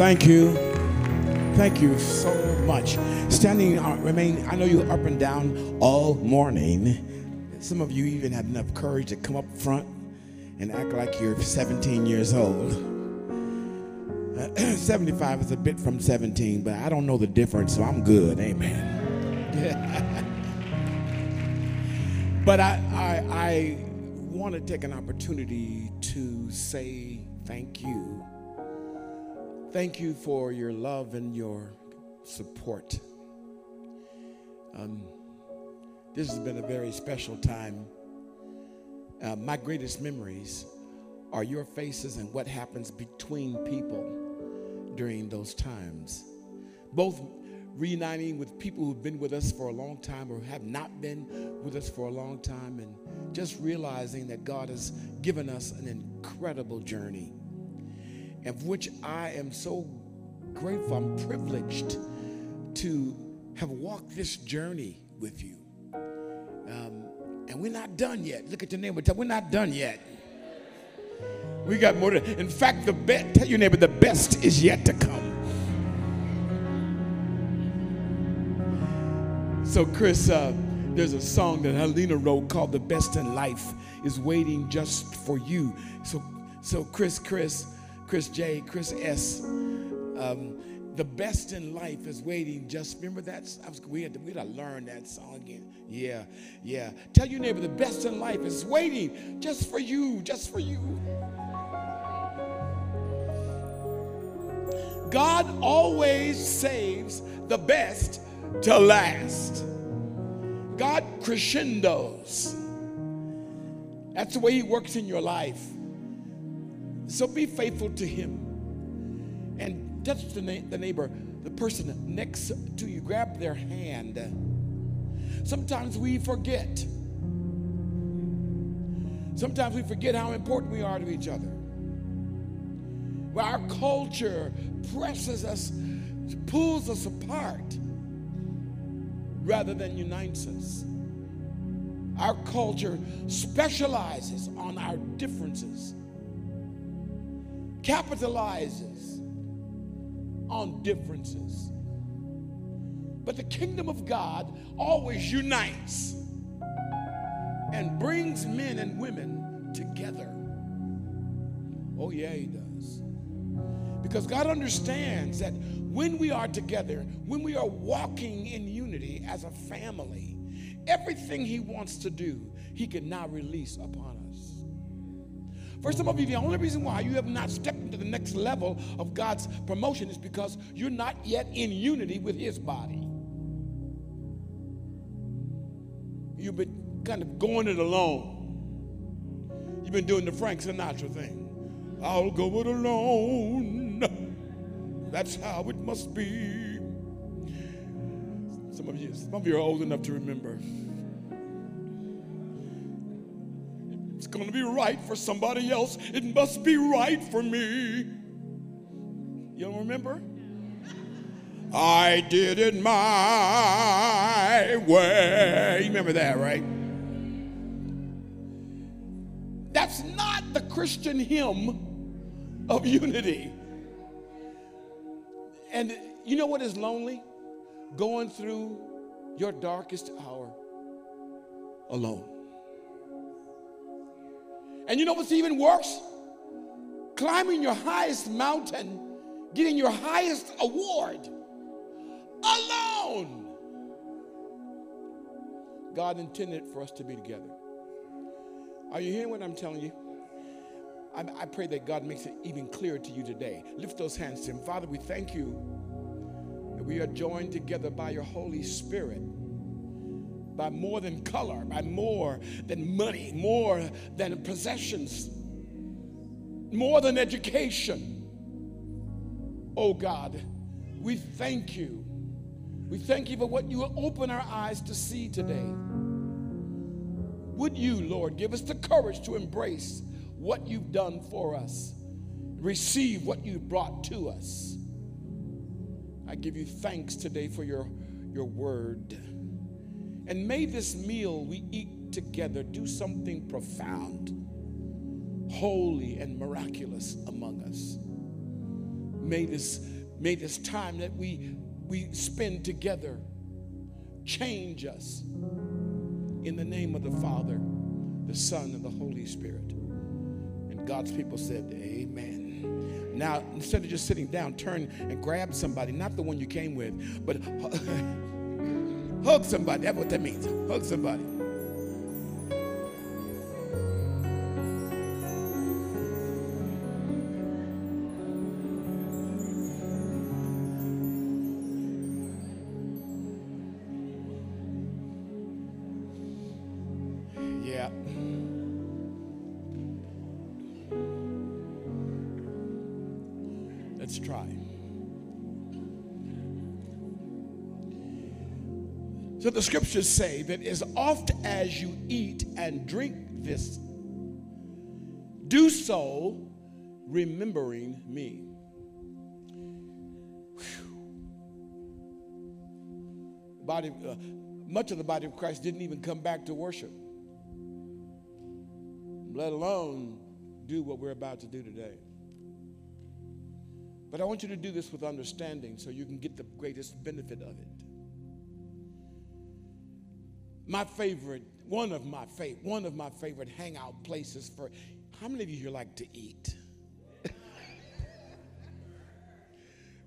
Thank you. Thank you so much. Standing, uh, remain, I know you're up and down all morning. Some of you even had enough courage to come up front and act like you're 17 years old. Uh, 75 is a bit from 17, but I don't know the difference, so I'm good. Amen. but I, I, I want to take an opportunity to say thank you. Thank you for your love and your support. Um, this has been a very special time. Uh, my greatest memories are your faces and what happens between people during those times. Both reuniting with people who've been with us for a long time or have not been with us for a long time, and just realizing that God has given us an incredible journey, of which I am so grateful. I'm privileged to have walked this journey with you. Um, and we're not done yet. Look at your neighbor. We're not done yet. We got more to. In fact, the best. Tell your neighbor the best is yet to come. So, Chris, uh, there's a song that Helena wrote called "The Best in Life Is Waiting Just for You." So, so Chris, Chris, Chris J, Chris S. Um, the best in life is waiting. Just remember that. I was, we had to, we had to learn that song again. Yeah, yeah. Tell your neighbor the best in life is waiting just for you, just for you. God always saves the best to last. God crescendos. That's the way He works in your life. So be faithful to Him. And touch the, na- the neighbor, the person next to you, grab their hand. Sometimes we forget. Sometimes we forget how important we are to each other. Where our culture presses us, pulls us apart rather than unites us. Our culture specializes on our differences, capitalizes on differences. But the kingdom of God always unites and brings men and women together. Oh, yeah, He does. Because God understands that when we are together, when we are walking in unity as a family, everything He wants to do, He can now release upon us. For some of you, the only reason why you have not stepped into the next level of God's promotion is because you're not yet in unity with His body. You've been kind of going it alone. You've been doing the Frank Sinatra thing. I'll go it alone. That's how it must be. Some of you, some of you are old enough to remember. It's going to be right for somebody else. It must be right for me. You don't remember? I did it my way. You remember that, right? That's not the Christian hymn of unity. And you know what is lonely? Going through your darkest hour alone. And you know what's even worse? Climbing your highest mountain, getting your highest award alone. God intended for us to be together. Are you hearing what I'm telling you? I, I, pray that God makes it even clearer to you today. Lift those hands to Him. Father, we thank you that we are joined together by your Holy Spirit, by more than color, by more than money, more than possessions, more than education. Oh God, we thank you. We thank you for what you will open our eyes to see today. Would you, Lord, give us the courage to embrace what you've done for us, receive what you've brought to us. I give you thanks today for your, your word. And may this meal we eat together do something profound, holy, and miraculous among us. may this, may this time that we, we spend together change us in the name of the Father, the Son, and the Holy Spirit. And God's people said, Amen. Now, instead of just sitting down, turn and grab somebody, not the one you came with, but hug somebody. That's what that means. Hug somebody. Scriptures say that as oft as you eat and drink this, do so remembering me. Body, uh, much of the body of Christ didn't even come back to worship, let alone do what we're about to do today. But I want you to do this with understanding so you can get the greatest benefit of it. My favorite, one of my favorite, one of my favorite hangout places for how many of you here like to eat?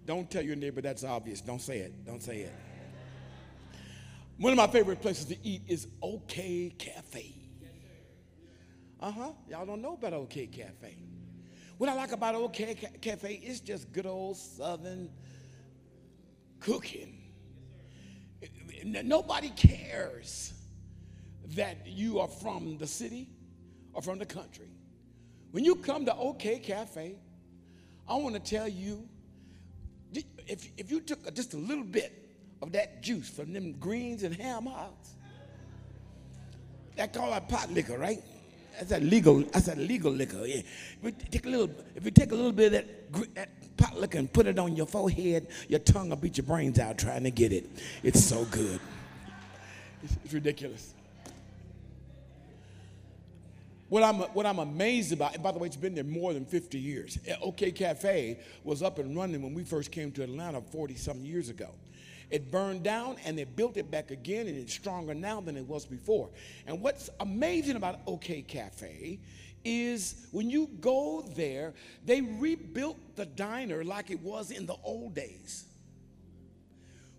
Don't tell your neighbor that's obvious. Don't say it. Don't say it. One of my favorite places to eat is OK Cafe. Uh huh. Y'all don't know about OK Cafe. What I like about OK Cafe is just good old Southern cooking. Nobody cares that you are from the city or from the country. When you come to OK Cafe, I want to tell you if, if you took just a little bit of that juice from them greens and ham hocks, that call that pot liquor, right? That's a legal. That's a legal liquor. Yeah. If you take a little, if you take a little bit of that, that pot liquor and put it on your forehead, your tongue will beat your brains out trying to get it. It's so good. It's, it's ridiculous. What I'm, what I'm amazed about, and by the way, it's been there more than 50 years. Eh, OK Cafe was up and running when we first came to Atlanta 40 some years ago. It burned down and they built it back again, and it's stronger now than it was before. And what's amazing about OK Cafe is when you go there, they rebuilt the diner like it was in the old days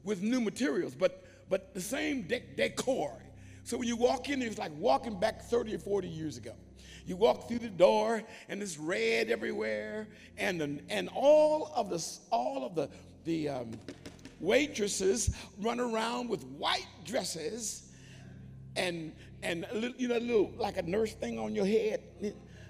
with new materials, but, but the same decor. So when you walk in, it's like walking back 30 or 40 years ago. You walk through the door, and it's red everywhere, and the, and all of the all of the the um, waitresses run around with white dresses, and and you know, little like a nurse thing on your head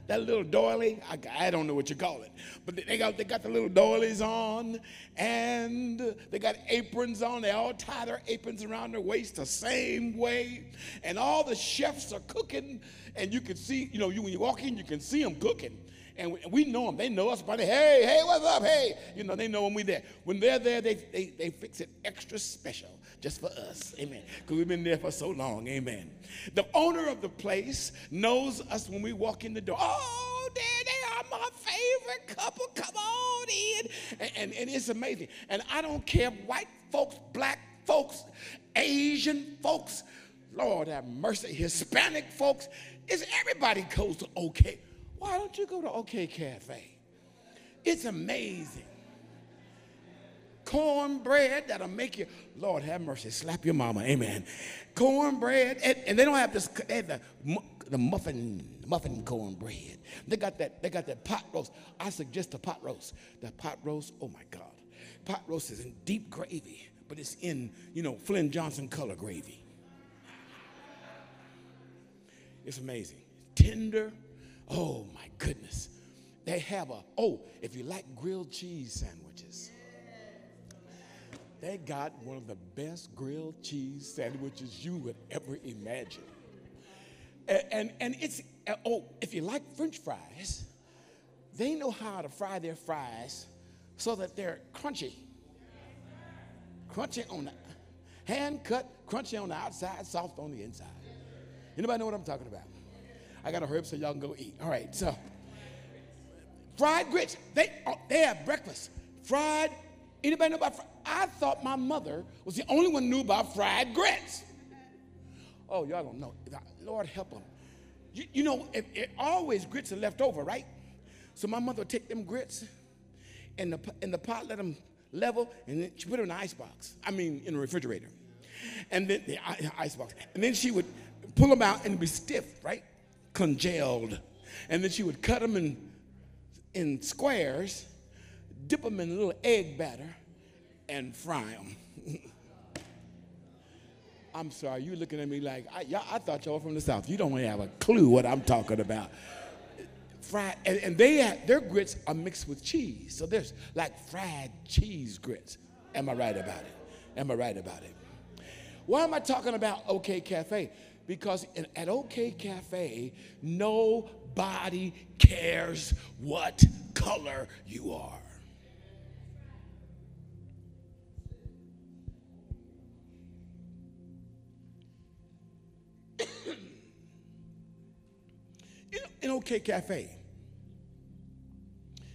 that little doily. I, I, don't know what you call it, but they got they got the little doilies on, and they got aprons on. They all tie their aprons around their waist the same way, and all the chefs are cooking, and you can see, you know, you when you walk in, you can see them cooking. And we, know them. They know us by the, hey, hey, what's up? Hey. You know, they know when we're there. When they're there, they, they, they fix it extra special just for us. Amen. Because we've been there for so long. Amen. The owner of the place knows us when we walk in the door. Oh, there they are, my favorite couple. Come on in. And, and, and it's amazing. And I don't care white folks, black folks, Asian folks, Lord have mercy, Hispanic folks. Is everybody goes to OK. Why don't you go to OK Cafe? It's amazing. Cornbread that'll make you, Lord have mercy, slap your mama, amen. Cornbread, and, and they don't have this, they have the, the muffin, muffin cornbread. They got that, they got that pot roast. I suggest the pot roast. The pot roast, oh my God. Pot roast is in deep gravy, but it's in, you know, Flynn Johnson color gravy. It's amazing. Tender. Oh my goodness. They have a, oh, if you like grilled cheese sandwiches, they got one of the best grilled cheese sandwiches you would ever imagine. And, and, and it's, uh, oh, if you like french fries, they know how to fry their fries so that they're crunchy. Crunchy on the hand cut, crunchy on the outside, soft on the inside. Anybody know what I'm talking about? I got to hurry up so y'all can go eat. All right, so fried grits. They, oh, they have breakfast. Fried, anybody know about fried? I thought my mother was the only one knew about fried grits. Oh, y'all don't know. Lord help them. You, you know, it, it always grits are left over, right? So my mother would take them grits and the, in the pot, let them level, and then she put them in the ice box. I mean, in the refrigerator. And then the ice box. And then she would pull them out and be stiff, right? Congealed. And then she would cut them in, in squares, dip them in a little egg batter, and fry them. I'm sorry, you looking at me like, I, I thought y'all were from the South. You don't have a clue what I'm talking about. Fried, and, and they have, their grits are mixed with cheese. So there's like fried cheese grits. Am I right about it? Am I right about it? Why am I talking about OK Cafe? Because in, at OK Cafe, nobody cares what color you are. In OK Cafe,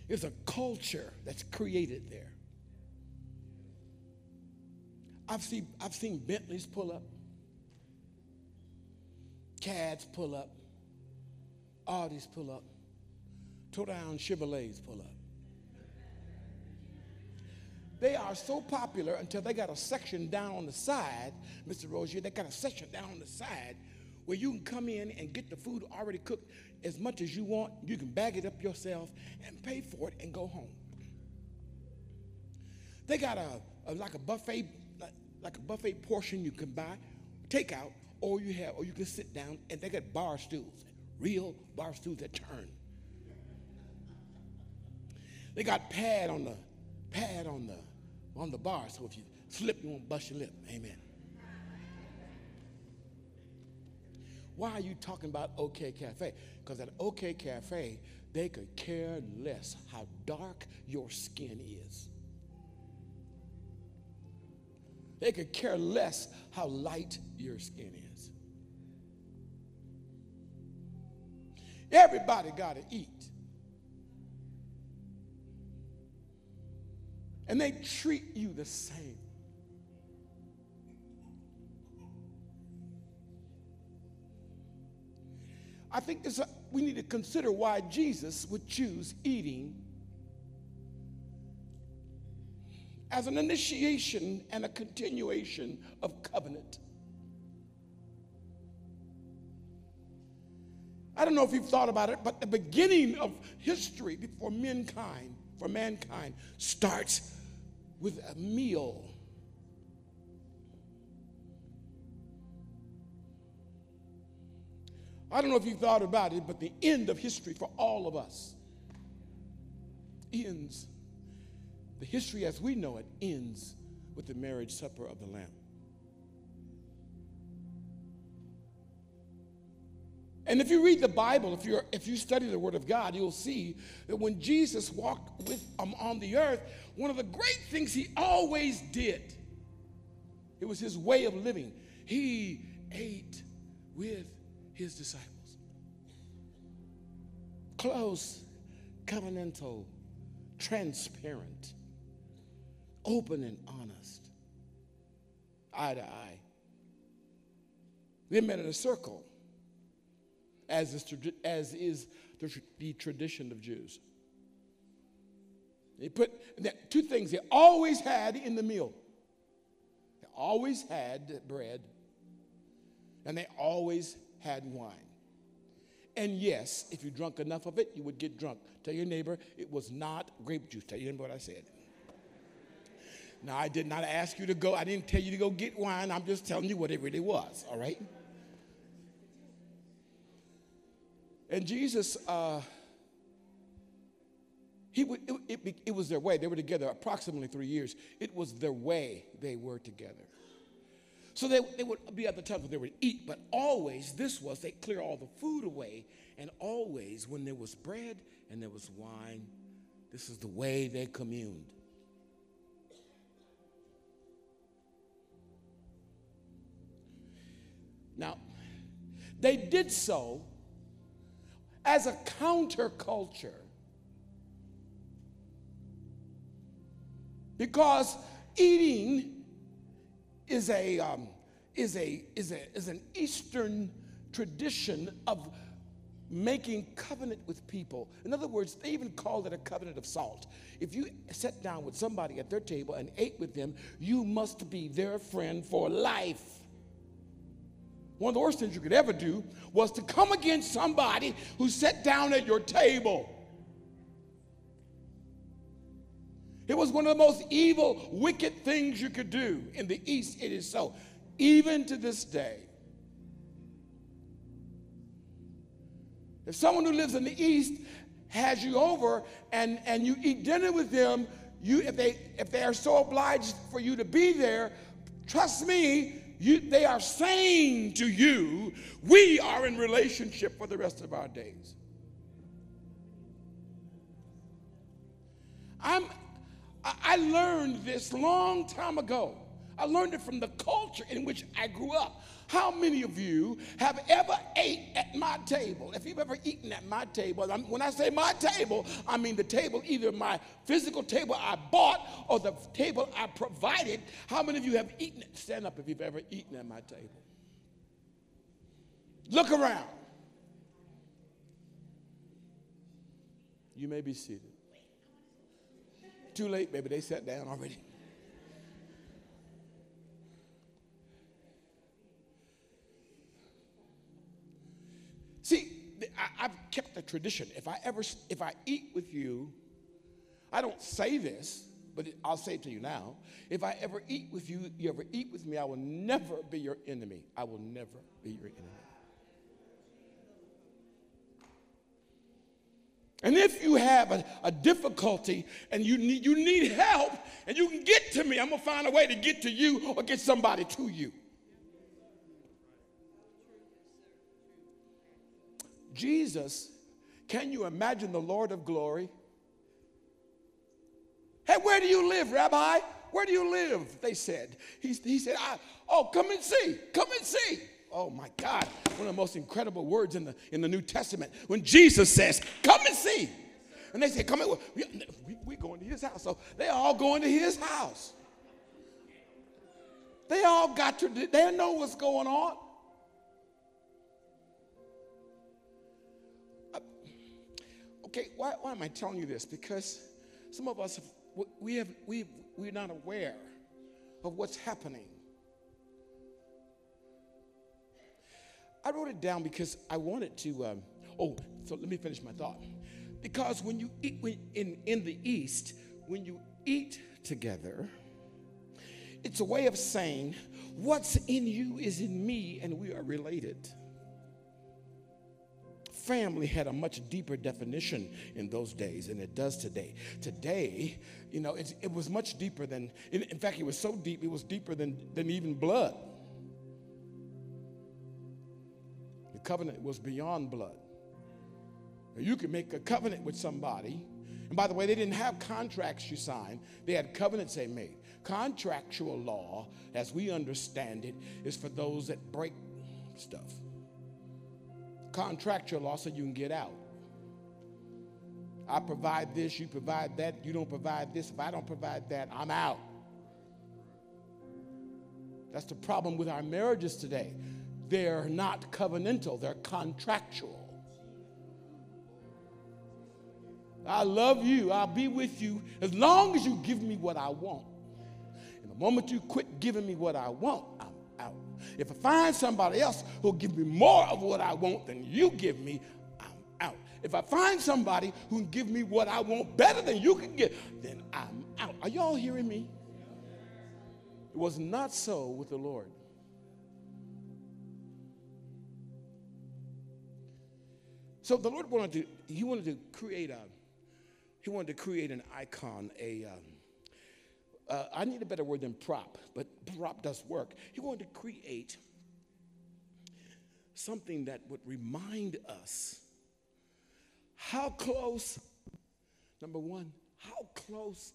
there's a culture that's created there. I've seen, I've seen Bentleys pull up, Cads pull up, Audis pull up, toe down Chevrolets pull up. They are so popular until they got a section down on the side, Mr. Rozier, they got a section down on the side where you can come in and get the food already cooked as much as you want. You can bag it up yourself and pay for it and go home. They got a, a like a buffet like a buffet portion you can buy, take out, or you have, or you can sit down, and they got bar stools, real bar stools that turn. They got pad on the pad on the on the bar, so if you slip, you won't bust your lip. Amen. Why are you talking about OK Cafe? Because at OK Cafe, they could care less how dark your skin is. They could care less how light your skin is. Everybody got to eat. And they treat you the same. I think this, we need to consider why Jesus would choose eating as an initiation and a continuation of covenant. I don't know if you've thought about it, but the beginning of history for mankind, for mankind, starts with a meal. I don't know if you've thought about it, but the end of history for all of us ends the history as we know it ends with the marriage supper of the Lamb. And if you read the Bible, if, you if you study the Word of God, you'll see that when Jesus walked with um, on the earth, one of the great things he always did, it was his way of living. He ate with his disciples. Close, covenantal, transparent open and honest, eye to eye. They met in a circle, as is, as is the, the tradition of Jews. They put two things they always had in the meal. They always had bread, and they always had wine. And yes, if you drank enough of it, you would get drunk. Tell your neighbor it was not grape juice. Tell your neighbor what I said. Now, I did not ask you to go, I didn't tell you to go get wine. I'm just telling you what it really was, all right? And Jesus, uh, he would, it, it, it was their way. They were together approximately three years. It was their way they were together. So they, they would be at the when they would eat, but always this was they clear all the food away, and always when there was bread and there was wine, this is the way they communed. Now, they did so as a counterculture Because eating is a, um, is, a, is, a, is an Eastern tradition of making covenant with people. In other words, they even called it a covenant of salt. If you sat down with somebody at their table and ate with them, you must be their friend for life. One of the worst things you could ever do was to come against somebody who sat down at your table. It was one of the most evil, wicked things you could do. In the East, it is so. Even to this day. If someone who lives in the East has you over and, and you eat dinner with them, you, if, they, if they are so obliged for you to be there, trust me, you, they are saying to you, we are in relationship for the rest of our days. I'm, I learned this long time ago. I learned it from the culture in which I grew up. How many of you have ever ate at my table? If you've ever eaten at my table, when I say my table, I mean the table, either my physical table I bought or the table I provided. How many of you have eaten? It? Stand up if you've ever eaten at my table. Look around. You may be seated. Too late, baby. They sat down already. See, I, have kept the tradition. If I ever, if I eat with you, I don't say this, but I'll say it to you now. If I ever eat with you, you ever eat with me, I will never be your enemy. I will never be your enemy. And if you have a, a, difficulty and you need, you need help and you can get to me, I'm going to find a way to get to you or get somebody to you. Jesus, can you imagine the Lord of glory? Hey, where do you live, Rabbi? Where do you live? They said. He, he said, Oh, come and see. Come and see. Oh my God, one of the most incredible words in the, in the New Testament when Jesus says, Come and see. And they say, Come in. We, we, we going to his house. So they all going to his house. They all got to, they know what's going on. Uh, okay, why, why am I telling you this? Because some of us, have, we have, we, we're not aware of what's happening. I wrote it down because I wanted to, um, oh, so let me finish my thought. Because when you eat when, in, in the East, when you eat together, it's a way of saying, what's in you is in me, and we are related family had a much deeper definition in those days than it does today. Today, you know, it was much deeper than, in, in fact, it was so deep, it was deeper than, than even blood. Covenant was beyond blood. You could make a covenant with somebody, and by the way, they didn't have contracts you sign, they had covenants they made. Contractual law, as we understand it, is for those that break stuff contractual law so you can get out. I provide this, you provide that, you don't provide this. If I don't provide that, I'm out. That's the problem with our marriages today. They're not covenantal, they're contractual. I love you, I'll be with you as long as you give me what I want. And the moment you quit giving me what I want, I'm out. if I find somebody else who'll give me more of what I want than you give me, I'm out. If I find somebody who can give me what I want better than you can give, then I'm out. Are y'all hearing me? It was not so with the Lord. So the Lord wanted to, he wanted to create a, he wanted to create an icon, a, um, uh, I need a better word than prop, but prop does work. He wanted to create something that would remind us how close, number one, how close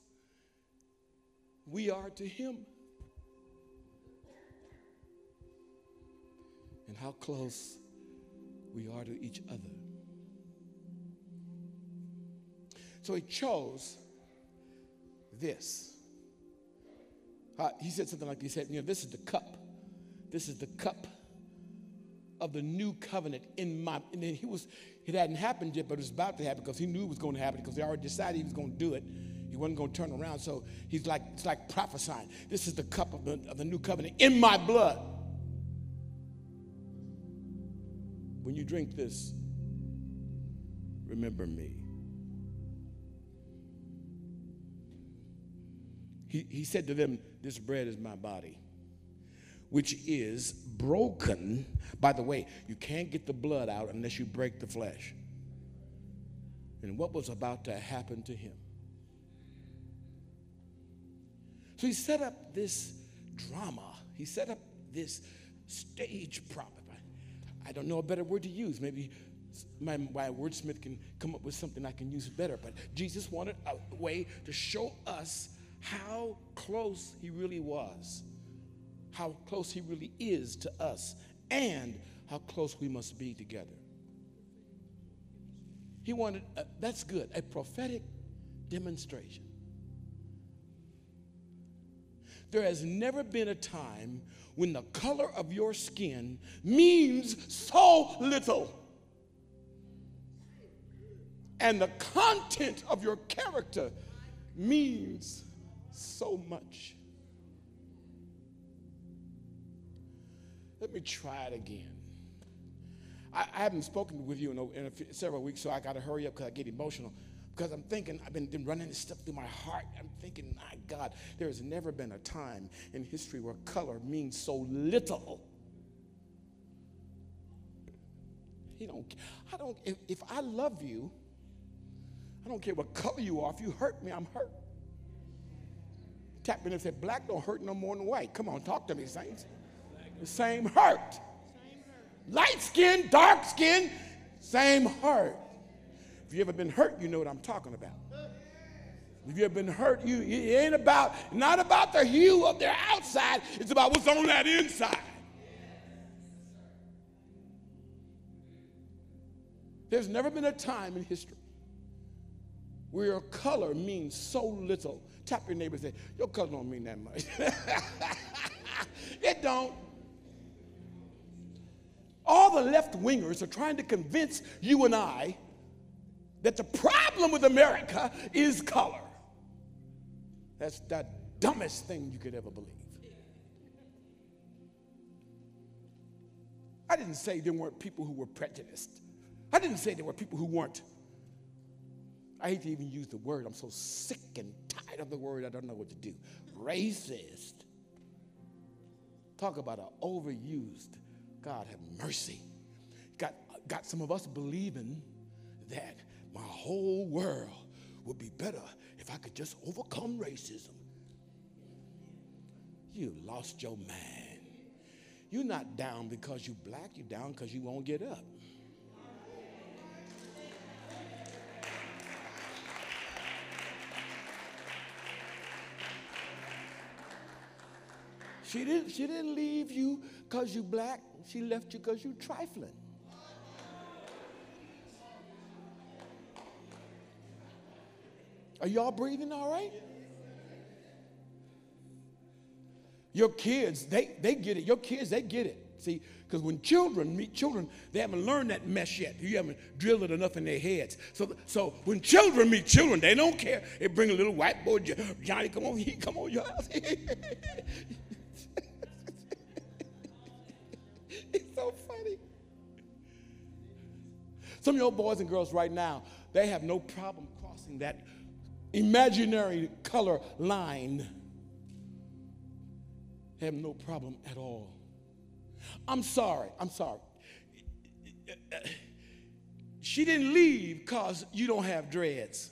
we are to Him. And how close we are to each other. So he chose this Uh, he said something like he said, you know, this is the cup. This is the cup of the new covenant in my. And then he was, it hadn't happened yet, but it was about to happen because he knew it was going to happen because they already decided he was going to do it. He wasn't going to turn around. So he's like, it's like prophesying. This is the cup of the, of the new covenant in my blood. When you drink this, remember me. He, said to them, This bread is my body, which is broken. By the way, you can't get the blood out unless you break the flesh. And what was about to happen to him? So he set up this drama, he set up this stage prop. I don't know a better word to use. Maybe my, my wordsmith can come up with something I can use better. But Jesus wanted a way to show us how close he really was, how close he really is to us, and how close we must be together. He wanted, a, that's good, a prophetic demonstration. There has never been a time when the color of your skin means so little and the content of your character means so much. Let me try it again. I, I haven't spoken with you in, a, in a, several weeks, so I got to hurry up because I get emotional. Because I'm thinking, I've been, been running this stuff through my heart. I'm thinking, my God, there has never been a time in history where color means so little. He don't, I don't, if, if I love you, I don't care what color you are. If you hurt me, I'm hurt. Tap me and said, Black don't hurt no more than white. Come on, talk to me, saints. The same hurt. Same hurt light skin, dark skin, same hurt. If you ever been hurt, you know what I'm talking about. If you ever been hurt, you it ain't about not about the hue of their outside, it's about what's on that inside. There's never been a time in history where your color means so little Tap your neighbor and say, Your color don't mean that much. it don't. All the left wingers are trying to convince you and I that the problem with America is color. That's the dumbest thing you could ever believe. I didn't say there weren't people who were prejudiced. I didn't say there were people who weren't. I hate to even use the word. I'm so sick and of the word, I don't know what to do. Racist. Talk about an overused. God have mercy. Got, got some of us believing that my whole world would be better if I could just overcome racism. You lost your mind. You're not down because you're black, you're down because you won't get up. She didn't, she didn't leave you because you black. She left you because you trifling. Are y'all breathing all right? Your kids, they, they get it. Your kids, they get it. See, because when children meet children, they haven't learned that mess yet. You haven't drilled it enough in their heads. So, so when children meet children, they don't care. They bring a little white boy, Johnny, come on, come on, house. Some of your boys and girls right now, they have no problem crossing that imaginary color line. They have no problem at all. I'm sorry. I'm sorry. She didn't leave because you don't have dreads.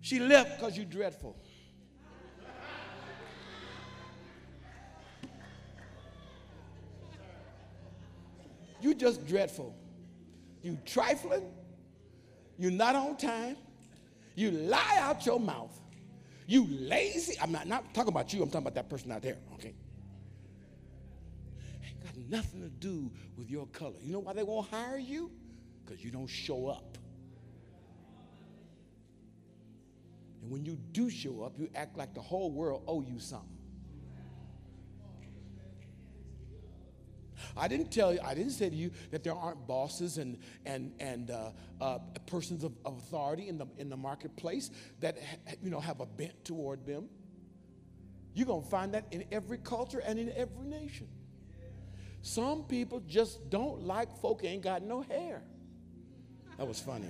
She left because you're dreadful. You just dreadful. You trifling. You're not on time. You lie out your mouth. You lazy. I'm not, not talking about you. I'm talking about that person out there. Okay. Ain't got nothing to do with your color. You know why they won't hire you? Because you don't show up. And when you do show up, you act like the whole world owe you something. I didn't tell you, I didn't say to you that there aren't bosses and, and, and uh, uh, persons of, of, authority in the, in the marketplace that, you know, have a bent toward them. You're going to find that in every culture and in every nation. Some people just don't like folk ain't got no hair. That was funny.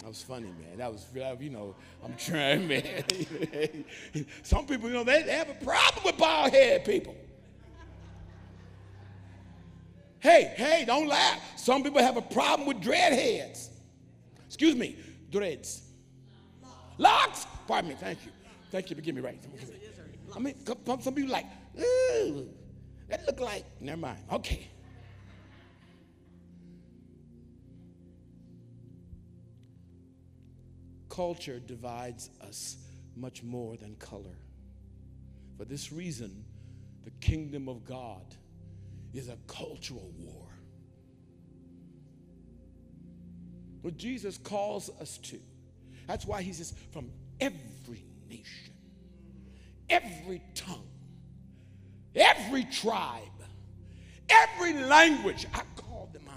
That was funny, man. That was, you know, I'm trying, man. Some people, you know, they, they have a problem with bald head people. Hey, hey, don't laugh. Some people have a problem with dreadheads. Excuse me, dreads. Locks. Pardon me. Thank you. Thank you for getting me right. I mean, some people like, ooh, that look like. Never mind. Okay. Culture divides us much more than color. For this reason, the kingdom of God is a cultural war. What Jesus calls us to. That's why he says, from every nation, every tongue, every tribe, every language, I call them mine.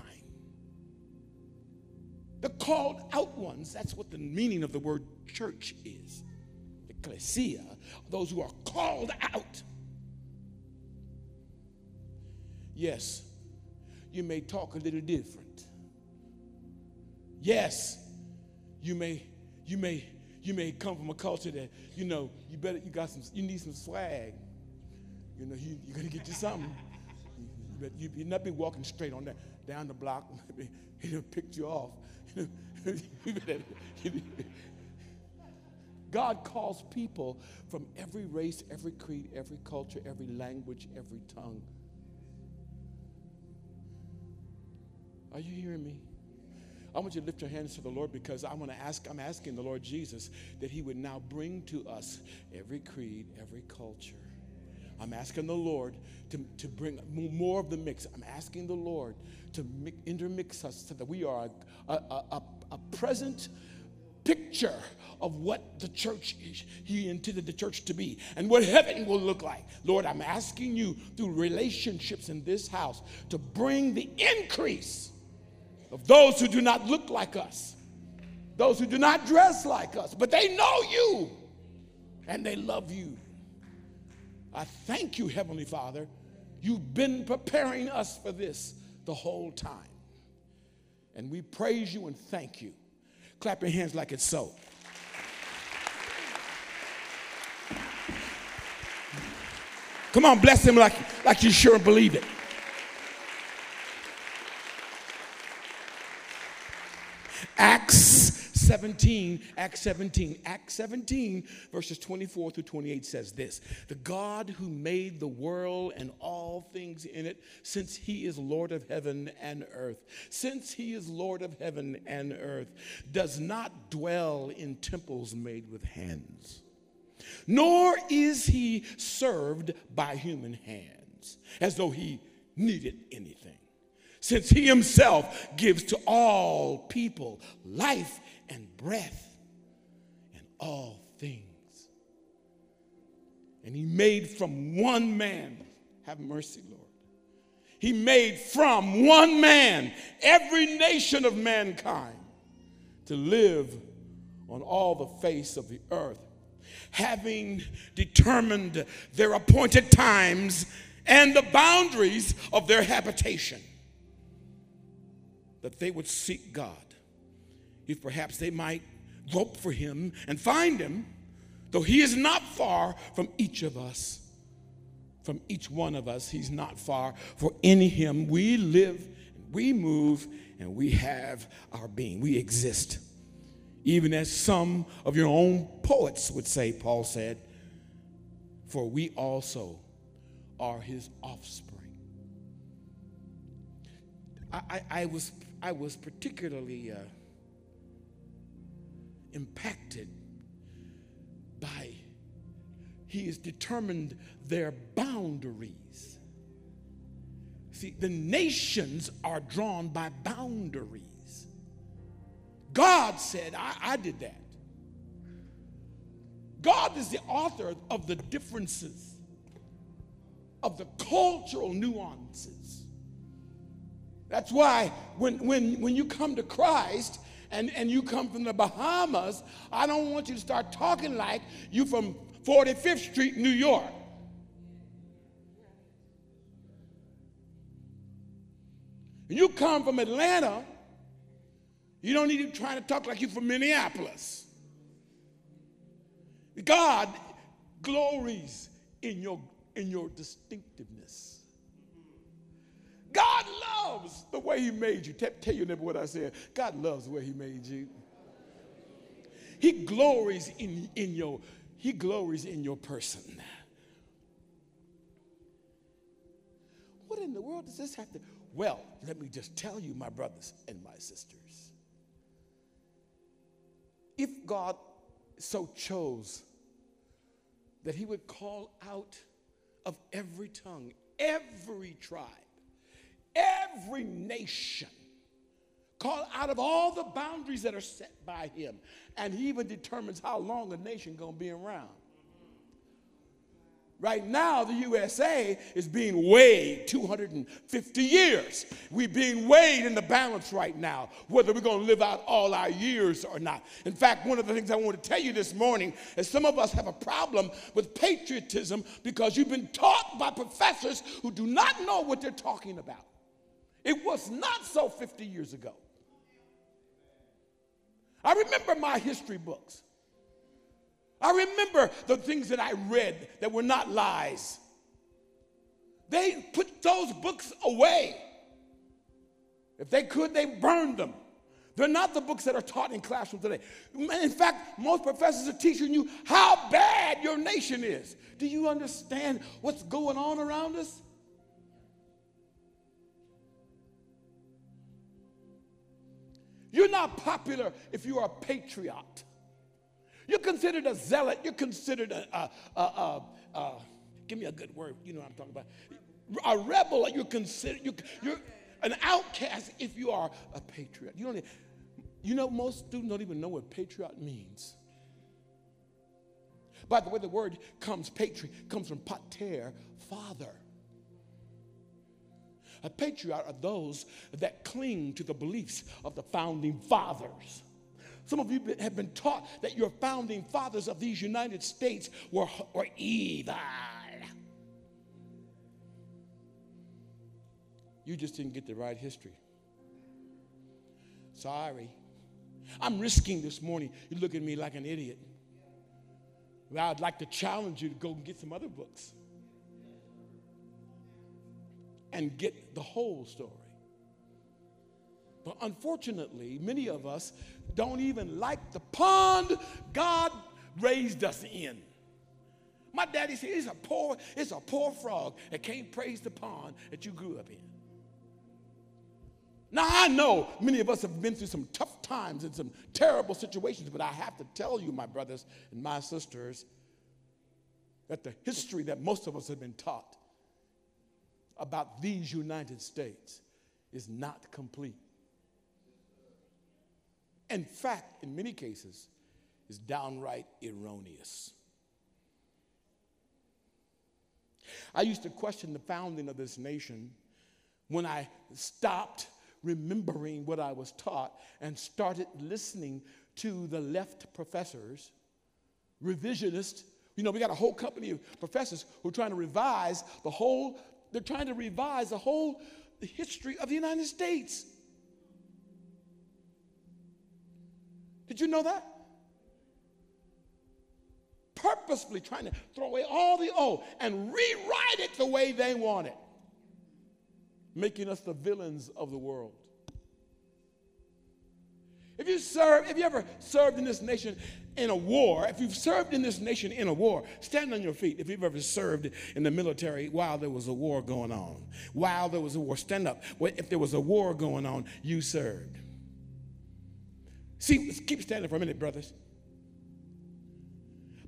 The called out ones, that's what the meaning of the word church is. Ecclesia, those who are called out. Yes, you may talk a little different. Yes, you may, you may, you may come from a culture that, you know, you better, you got some, you need some swag. You know, you, you gotta get you something. You, you, you not be walking straight on that down the block. He'll pick you off. God calls people from every race, every creed, every culture, every language, every tongue. Are you hearing me? I want you to lift your hands to the Lord because I want to ask, I'm asking the Lord Jesus that He would now bring to us every creed, every culture. I'm asking the Lord to, to bring more of the mix. I'm asking the Lord to intermix us so that we are a, a, a, a present picture of what the church is. He intended the church to be and what heaven will look like. Lord, I'm asking you through relationships in this house to bring the increase of those who do not look like us, those who do not dress like us, but they know you and they love you. I thank you, Heavenly Father. You've been preparing us for this the whole time. And we praise you and thank you. Clap your hands like it's so. Come on, bless him like, like you sure believe it. Acts 17, Acts 17, Acts 17, verses 24 through 28 says this The God who made the world and all things in it, since he is Lord of heaven and earth, since he is Lord of heaven and earth, does not dwell in temples made with hands, nor is he served by human hands, as though he needed anything since he himself gives to all people life and breath and all things. And he made from one man, have mercy, Lord. He made from one man every nation of mankind to live on all the face of the earth, having determined their appointed times and the boundaries of their habitation, that they would seek God if perhaps they might grope for him and find him, though he is not far from each of us. From each one of us, he's not far. For in him we live, and we move, and we have our being. We exist. Even as some of your own poets would say, Paul said, for we also are his offspring. I, I, I was, I was particularly. Uh, impacted by, he has determined their boundaries. See, the nations are drawn by boundaries. God said, I, I did that. God is the author of the differences. of the cultural nuances. That's why when, when, when you come to Christ and, and you come from the Bahamas, I don't want you to start talking like you from 45th Street, New York. You come from Atlanta, you don't need to try to talk like you're from Minneapolis. God glories in your, in your distinctiveness. God loves the way He made you. Tell, tell your neighbor what I said. God loves the way He made you. He glories in, in your He glories in your person. What in the world does this have to? Well, let me just tell you, my brothers and my sisters. If God so chose that He would call out of every tongue, every tribe, every nation, call out of all the boundaries that are set by Him, and He even determines how long a nation gonna be around. Right now, the USA is being weighed 250 years. We're being weighed in the balance right now, whether we're going to live out all our years or not. In fact, one of the things I want to tell you this morning is some of us have a problem with patriotism because you've been taught by professors who do not know what they're talking about. It was not so 50 years ago. I remember my history books. I remember the things that I read that were not lies. They put those books away. If they could, they burned them. They're not the books that are taught in classrooms today. In fact, most professors are teaching you how bad your nation is. Do you understand what's going on around us? You're not popular if you are a patriot. You're considered a zealot. You're considered a, a, a, a, give me a good word. You know what I'm talking about. A rebel. You're considered. You're, you're an outcast if you are a patriot. You don't. You know, most students don't even know what patriot means. By the way, the word comes patriot comes from pater, father. A patriot are those that cling to the beliefs of the founding fathers. Some of you have been taught that your founding fathers of these United States were, were evil. You just didn't get the right history. Sorry. I'm risking this morning. You look at me like an idiot. Well, I'd like to challenge you to go and get some other books and get the whole story. But unfortunately, many of us don't even like the pond God raised us in. My daddy said it's a poor, it's a poor frog that can't praise the pond that you grew up in. Now I know many of us have been through some tough times and some terrible situations, but I have to tell you, my brothers and my sisters, that the history that most of us have been taught about these United States is not complete in fact, in many cases, is downright erroneous. I used to question the founding of this nation when I stopped remembering what I was taught and started listening to the left professors, revisionists. You know, we got a whole company of professors who are trying to revise the whole, they're trying to revise the whole history of the United States. Did you know that? Purposefully trying to throw away all the old and rewrite it the way they want it, making us the villains of the world. If you serve, if you ever served in this nation in a war, if you've served in this nation in a war, stand on your feet. If you've ever served in the military while there was a war going on, while there was a war, stand up. If there was a war going on, you served. See, keep standing for a minute, brothers.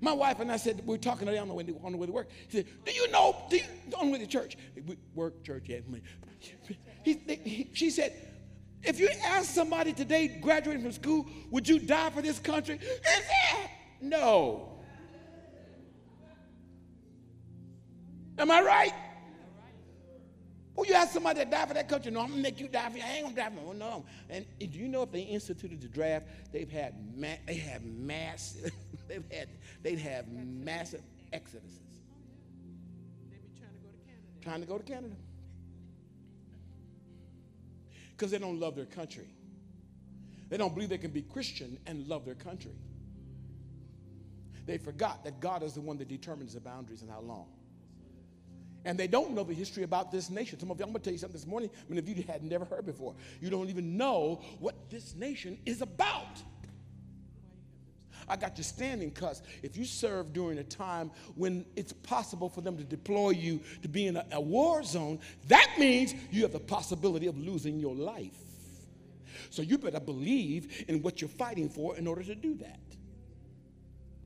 My wife and I said, we are talking today on the way to, on the way to work. She said, Do you know, do you, on the way to church? We work, church, yeah. He, he, she said, If you ask somebody today graduating from school, would you die for this country? No. Am I right? Well, you ask somebody that died for that country, no, I'm gonna make you die for you. I ain't gonna die for you. No. And do you know if they instituted the draft, they've had ma- they have mass they've had they'd have massive exoduses. They be trying to go to Canada. Trying to go to Canada. Because they don't love their country. They don't believe they can be Christian and love their country. They forgot that God is the one that determines the boundaries and how long. And they don't know the history about this nation. Some of you, I'm going to tell you something this morning, many of you had never heard before. You don't even know what this nation is about. I got you standing because if you serve during a time when it's possible for them to deploy you to be in a, a war zone, that means you have the possibility of losing your life. So you better believe in what you're fighting for in order to do that.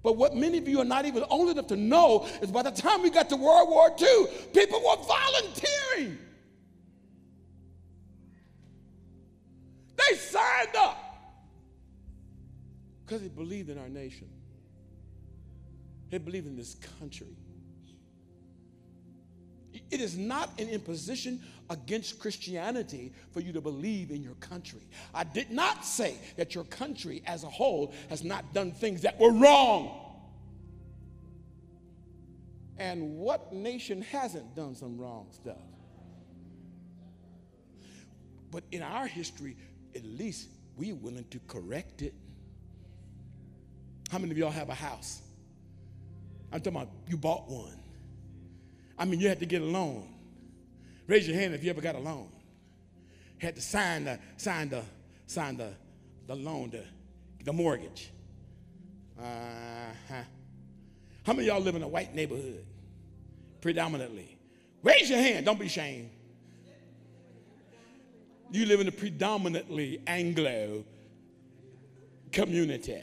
But what many of you are not even old enough to know is by the time we got to World War II, people were volunteering. They signed up because he believed in our nation. he believed in this country. It is not an imposition against Christianity for you to believe in your country. I did not say that your country as a whole has not done things that were wrong. And what nation hasn't done some wrong stuff? But in our history, at least we're willing to correct it. How many of y'all have a house? I'm talking about you bought one. I mean, you had to get a loan. Raise your hand if you ever got a loan. Had to sign the sign the sign the the loan, the, the mortgage. Uh-huh. How many of y'all live in a white neighborhood? Predominantly. Raise your hand, don't be ashamed. You live in a predominantly Anglo community.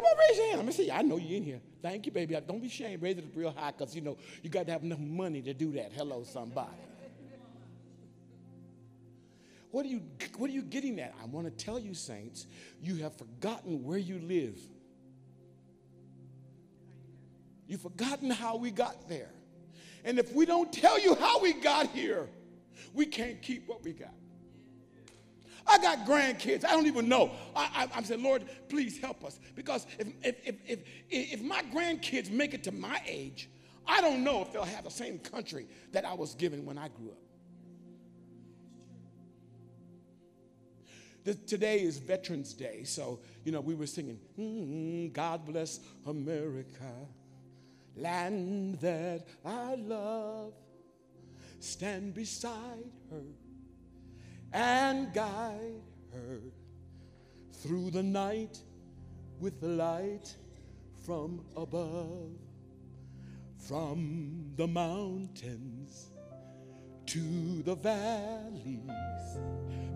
Come on, raise your hand. Let me see. I know you're in here. Thank you, baby. Don't be ashamed. Raise it real high because, you know, you got to have enough money to do that. Hello, somebody. What are you, what are you getting at? I want to tell you, saints, you have forgotten where you live. You've forgotten how we got there. And if we don't tell you how we got here, we can't keep what we got. I got grandkids. I don't even know. I, I, I said, Lord, please help us. Because if, if, if, if, if my grandkids make it to my age, I don't know if they'll have the same country that I was given when I grew up. The, today is Veterans Day, so, you know, we were singing, mm, God bless America, land that I love. Stand beside her and guide her through the night with the light from above, from the mountains to the valleys,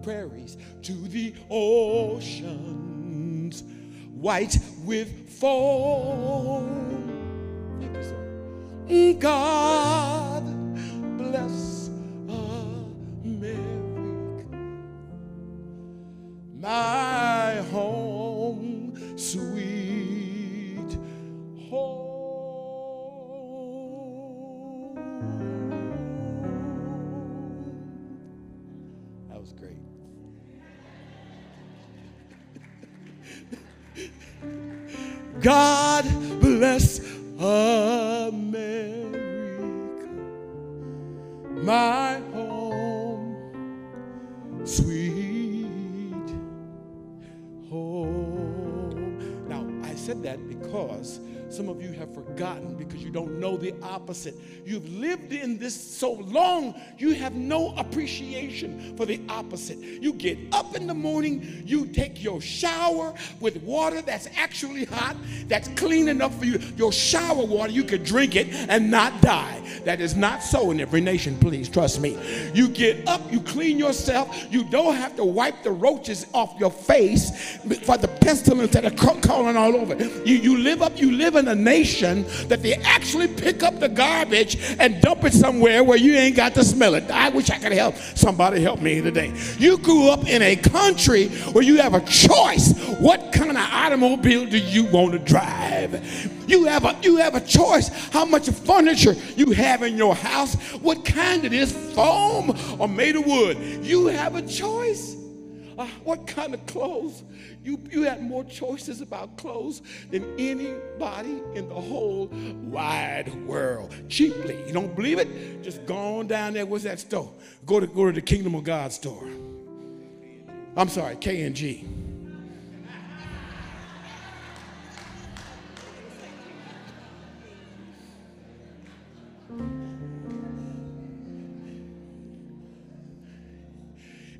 prairies to the oceans, white with foam. Thank you, sir. God bless America, my home, sweet home. That was great. God bless opposite. You've lived in this so long, you have no appreciation for the opposite. You get up in the morning, you take your shower with water that's actually hot, that's clean enough for you. Your shower water, you could drink it and not die. That is not so in every nation, please trust me. You get up, you clean yourself, you don't have to wipe the roaches off your face for the pestilence that are crawling all over. You, you live up, you live in in a nation that they actually pick up the garbage and dump it somewhere where you ain't got to smell it. I wish I could help somebody help me today. You grew up in a country where you have a choice. What kind of automobile do you want to drive? You have a you have a choice how much furniture you have in your house, what kind it is, foam or made of wood. You have a choice. Uh, what kind of clothes? You, you had more choices about clothes than anybody in the whole wide world. Cheaply. You don't believe it? Just go on down there. What's that store? Go to go to the Kingdom of God store. I'm sorry, K&G.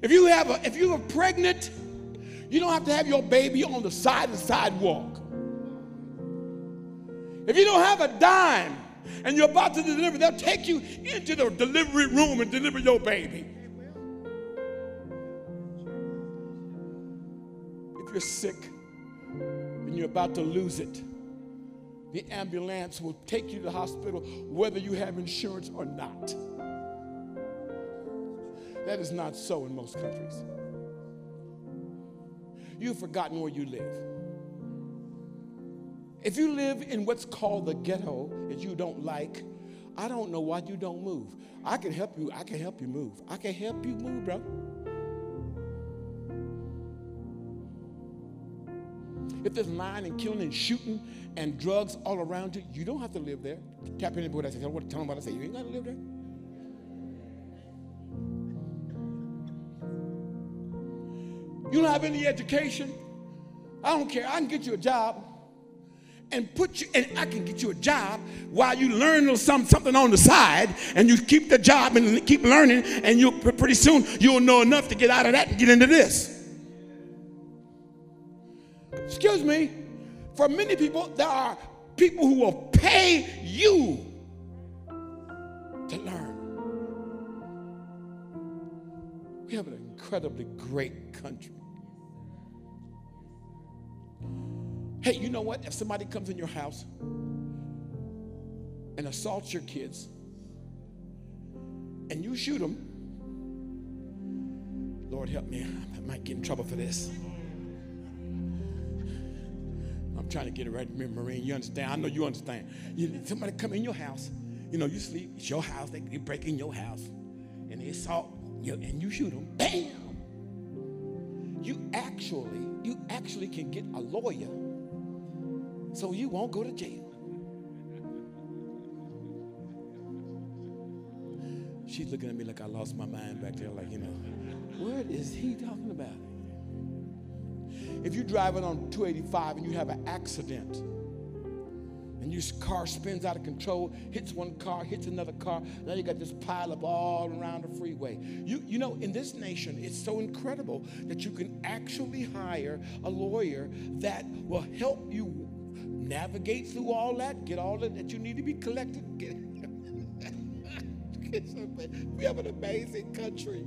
If you have a, if you're pregnant, you don't have to have your baby on the side of the sidewalk. If you don't have a dime and you're about to deliver, they'll take you into the delivery room and deliver your baby. If you're sick and you're about to lose it, the ambulance will take you to the hospital whether you have insurance or not. That is not so in most countries. You've forgotten where you live. If you live in what's called the ghetto that you don't like, I don't know why you don't move. I can help you. I can help you move. I can help you move, bro. If there's lying and killing and shooting and drugs all around you, you don't have to live there. Tap anybody that says, tell them what I say. You ain't got to live there. You don't have any education. I don't care. I can get you a job and put you, and I can get you a job while you learn some, something on the side and you keep the job and keep learning, and you pretty soon you'll know enough to get out of that and get into this. Excuse me. For many people, there are people who will pay you to learn. We have an incredibly great country. Hey, you know what? If somebody comes in your house and assaults your kids and you shoot them, Lord help me, I might get in trouble for this. I'm trying to get it right, Marine. You understand? I know you understand. You, somebody come in your house, you know, you sleep, it's your house, they, they break in your house, and they assault you, and you shoot them, bam! You actually, you actually can get a lawyer so you won't go to jail. She's looking at me like I lost my mind back there, like, you know, what is he talking about? If you're driving on 285 and you have an accident, and your car spins out of control, hits one car, hits another car. Now you got this pile up all around the freeway. You, you know, in this nation, it's so incredible that you can actually hire a lawyer that will help you navigate through all that, get all that, that you need to be collected. Get, we have an amazing country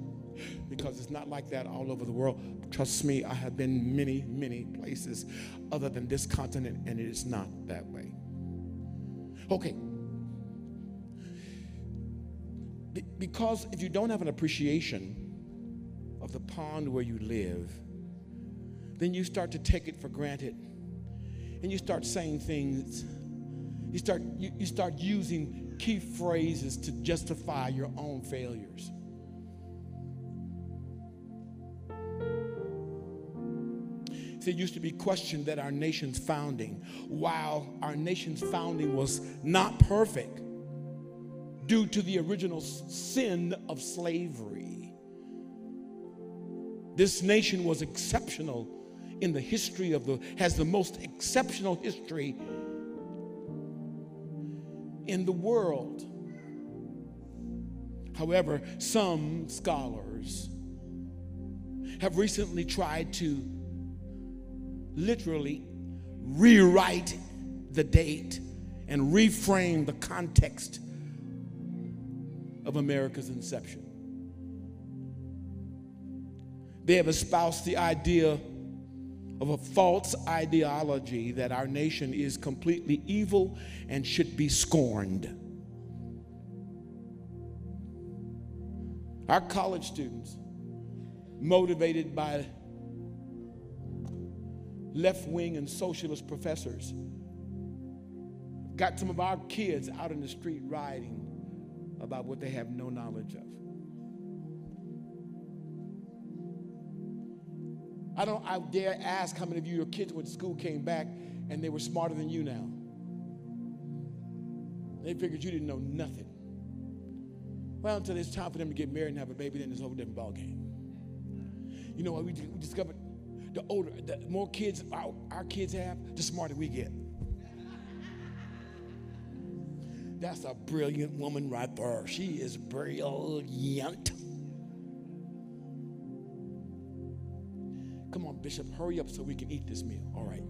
because it's not like that all over the world. Trust me, I have been many, many places other than this continent, and it is not that way. Okay. Be- because if you don't have an appreciation of the pond where you live, then you start to take it for granted and you start saying things you start you, you start using key phrases to justify your own failures it used to be questioned that our nation's founding, while our nation's founding was not perfect due to the original sin of slavery, this nation was exceptional in the history of the, has the most exceptional history in the world. However, some scholars have recently tried to literally rewrite the date and reframe the context of America's inception. They have espoused the idea of a false ideology that our nation is completely evil and should be scorned. Our college students, motivated by left wing and socialist professors, got some of our kids out in the street rioting about what they have no knowledge of. I don't I dare ask how many of you your kids went to school came back and they were smarter than you now. They figured you didn't know nothing. Well, until it's time for them to get married and have a baby, then it's a whole different ballgame. You know what? We, we discovered the older, the more kids our, our kids have, the smarter we get. That's a brilliant woman right there. She is brilliant. Come on, Bishop, hurry up so we can eat this meal. All right.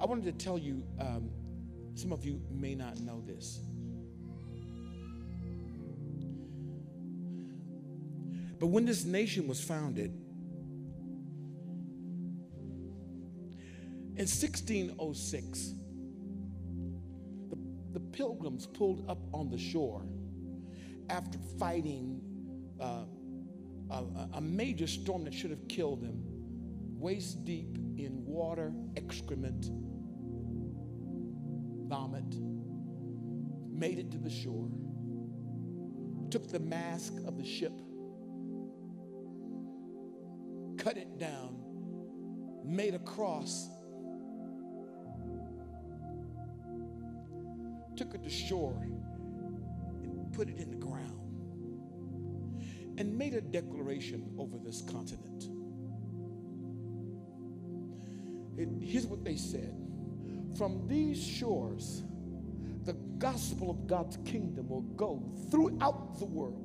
I wanted to tell you, um, some of you may not know this. But when this nation was founded, in 1606, the, the pilgrims pulled up on the shore after fighting uh, a, a major storm that should have killed them, waist deep in water, excrement, vomit, made it to the shore, took the mast of the ship, cut it down, made a cross, took it to shore, and put it in the ground and made a declaration over this continent. It, here's what they said From these shores, the gospel of God's kingdom will go throughout the world.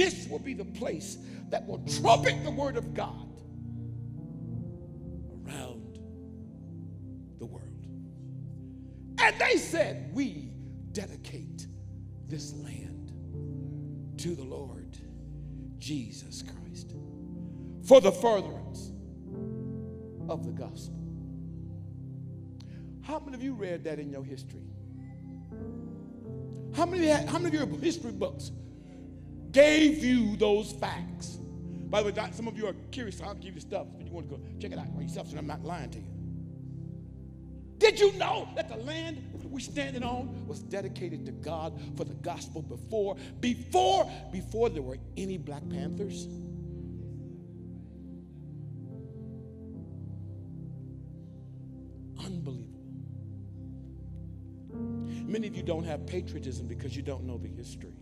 This will be the place that will trumpet the word of God around the world. And they said, We dedicate this land to the Lord Jesus Christ for the furtherance of the gospel. How many of you read that in your history? How many, how many of your history books gave you those facts? By the way, some of you are curious, I'll give you stuff, but you want to go check it out for yourself, so I'm not lying to you. Did you know that the land we're standing on was dedicated to God for the gospel before, before, before there were any Black Panthers? Unbelievable. Many of you don't have patriotism because you don't know the history.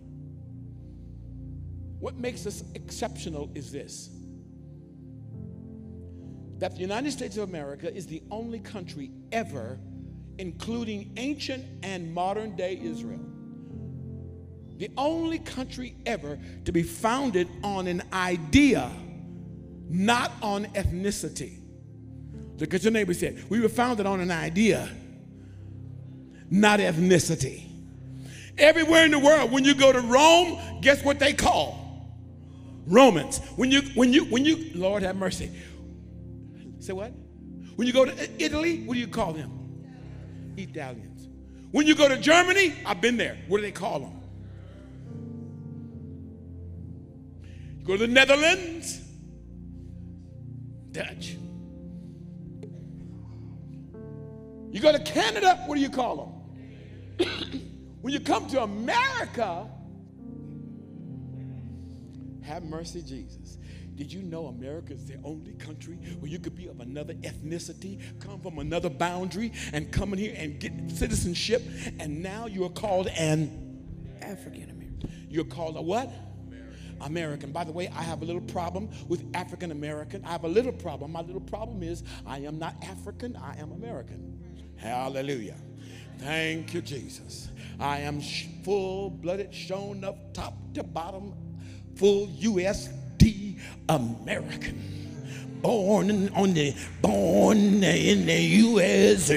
What makes us exceptional is this that the United States of America is the only country ever, including ancient and modern day Israel, the only country ever to be founded on an idea, not on ethnicity. Look at your neighbor said, We were founded on an idea, not ethnicity. Everywhere in the world, when you go to Rome, guess what they call? Romans. When you, when you, when you, Lord have mercy. Say what? When you go to Italy, what do you call them? Italians. When you go to Germany, I've been there. What do they call them? You go to the Netherlands, Dutch. You go to Canada, what do you call them? when you come to America, have mercy, Jesus. Did you know America is the only country where you could be of another ethnicity, come from another boundary, and come in here and get citizenship, and now you are called an African American. You're called a what? American. American. By the way, I have a little problem with African American. I have a little problem. My little problem is I am not African, I am American. Hallelujah. Thank you, Jesus. I am full blooded, shown up top to bottom, full U.S. American. Born on the born in the USA.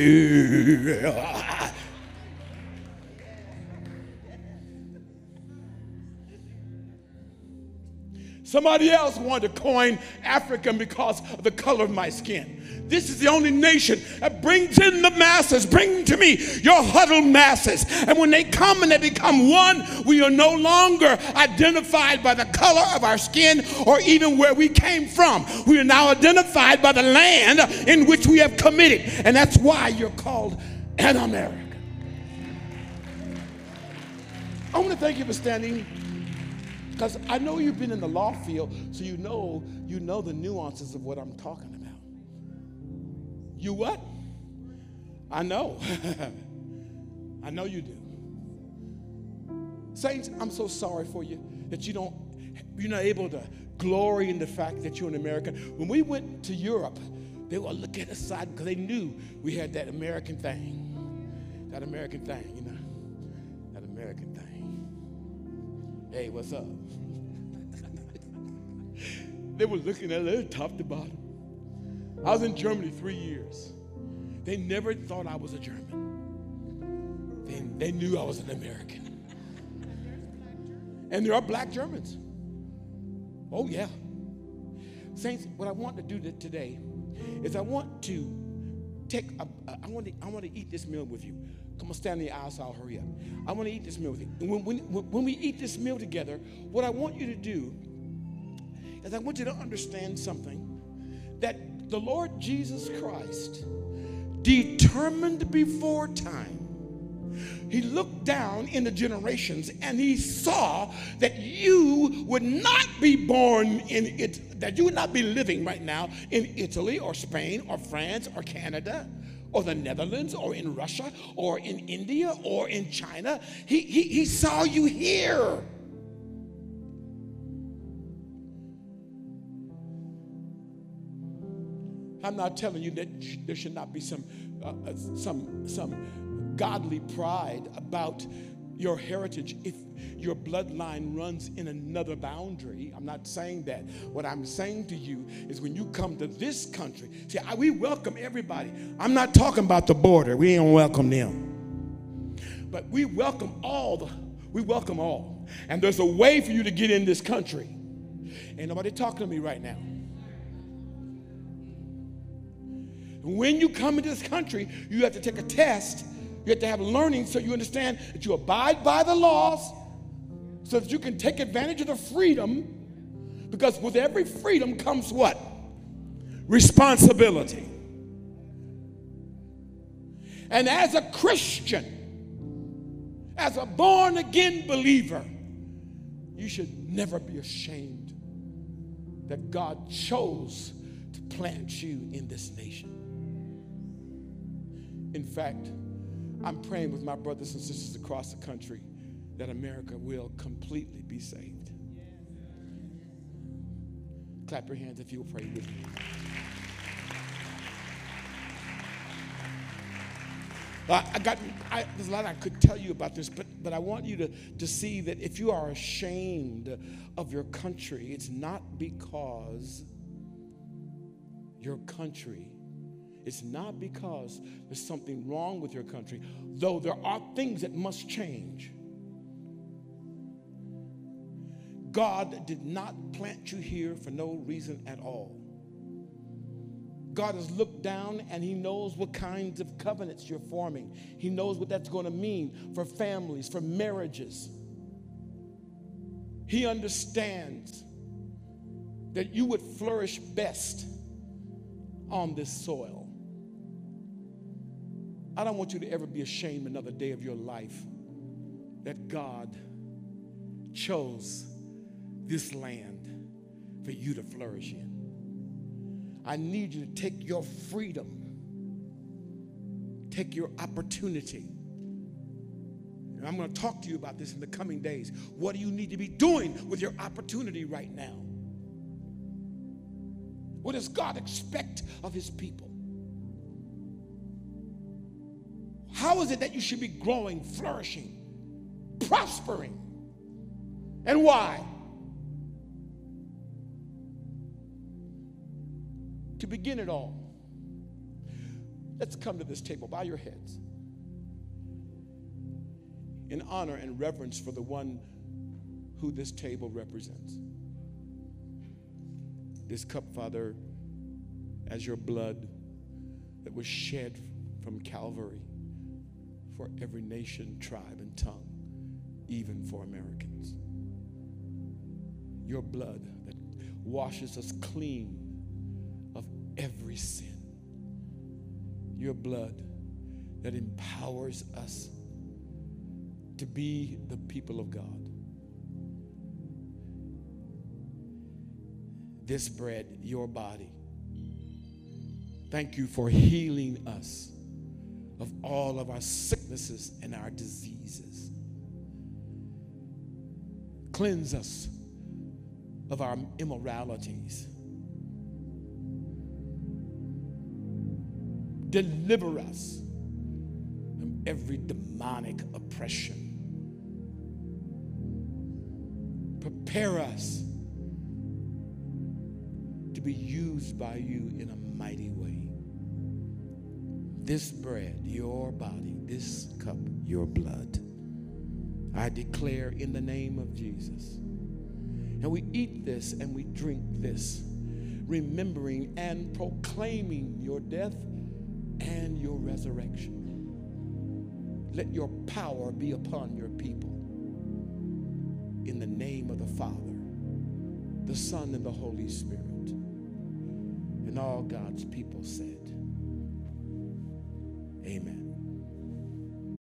Somebody else wanted to coin African because of the color of my skin. This is the only nation that brings in the masses. Bring to me your huddled masses. And when they come and they become one, we are no longer identified by the color of our skin or even where we came from. We are now identified by the land in which we have committed. And that's why you're called an American. I want to thank you for standing because I know you've been in the law field, so you know you know the nuances of what I'm talking about. You what? I know. I know you do. Saints, I'm so sorry for you that you don't you're not able to glory in the fact that you're an American. When we went to Europe, they were looking at us side because they knew we had that American thing. That American thing, you know. That American thing. Hey, what's up? They were looking at it top to bottom. I was in Germany three years. They never thought I was a German. They, they knew I was an American. And there are black Germans. Oh, yeah. Saints, what I want to do today is I want to take, a, a, I, want to, I want to eat this meal with you. Come on, stand in the aisle so I'll hurry up. I want to eat this meal with you. And when, when, when we eat this meal together, what I want you to do is I want you to understand something that the Lord Jesus Christ determined before time. He looked down in the generations and he saw that you would not be born in it, that you would not be living right now in Italy or Spain or France or Canada or the Netherlands or in Russia or in India or in China. He, he, he saw you here. I'm not telling you that there should not be some, uh, uh, some, some godly pride about your heritage if your bloodline runs in another boundary. I'm not saying that. What I'm saying to you is when you come to this country, see, I, we welcome everybody. I'm not talking about the border, we ain't welcome them. But we welcome all the, we welcome all. And there's a way for you to get in this country. Ain't nobody talking to me right now. When you come into this country, you have to take a test. You have to have learning so you understand that you abide by the laws so that you can take advantage of the freedom. Because with every freedom comes what? Responsibility. And as a Christian, as a born again believer, you should never be ashamed that God chose to plant you in this nation. In fact, I'm praying with my brothers and sisters across the country that America will completely be saved. Clap your hands if you'll pray with me. I got, I, there's a lot I could tell you about this, but, but I want you to, to see that if you are ashamed of your country, it's not because your country it's not because there's something wrong with your country, though there are things that must change. God did not plant you here for no reason at all. God has looked down and He knows what kinds of covenants you're forming. He knows what that's going to mean for families, for marriages. He understands that you would flourish best on this soil. I don't want you to ever be ashamed another day of your life that God chose this land for you to flourish in. I need you to take your freedom, take your opportunity. And I'm going to talk to you about this in the coming days. What do you need to be doing with your opportunity right now? What does God expect of his people? How is it that you should be growing, flourishing, prospering? And why? To begin it all, let's come to this table. Bow your heads in honor and reverence for the one who this table represents. This cup, Father, as your blood that was shed from Calvary for every nation, tribe, and tongue, even for Americans. Your blood that washes us clean of every sin. Your blood that empowers us to be the people of God. This bread, your body. Thank you for healing us of all of our sicknesses and our diseases. Cleanse us of our immoralities. Deliver us from every demonic oppression. Prepare us to be used by you in a mighty way. This bread, your body, this cup, your blood. I declare in the name of Jesus. And we eat this and we drink this, remembering and proclaiming your death and your resurrection. Let your power be upon your people. In the name of the Father, the Son, and the Holy Spirit. And all God's people said.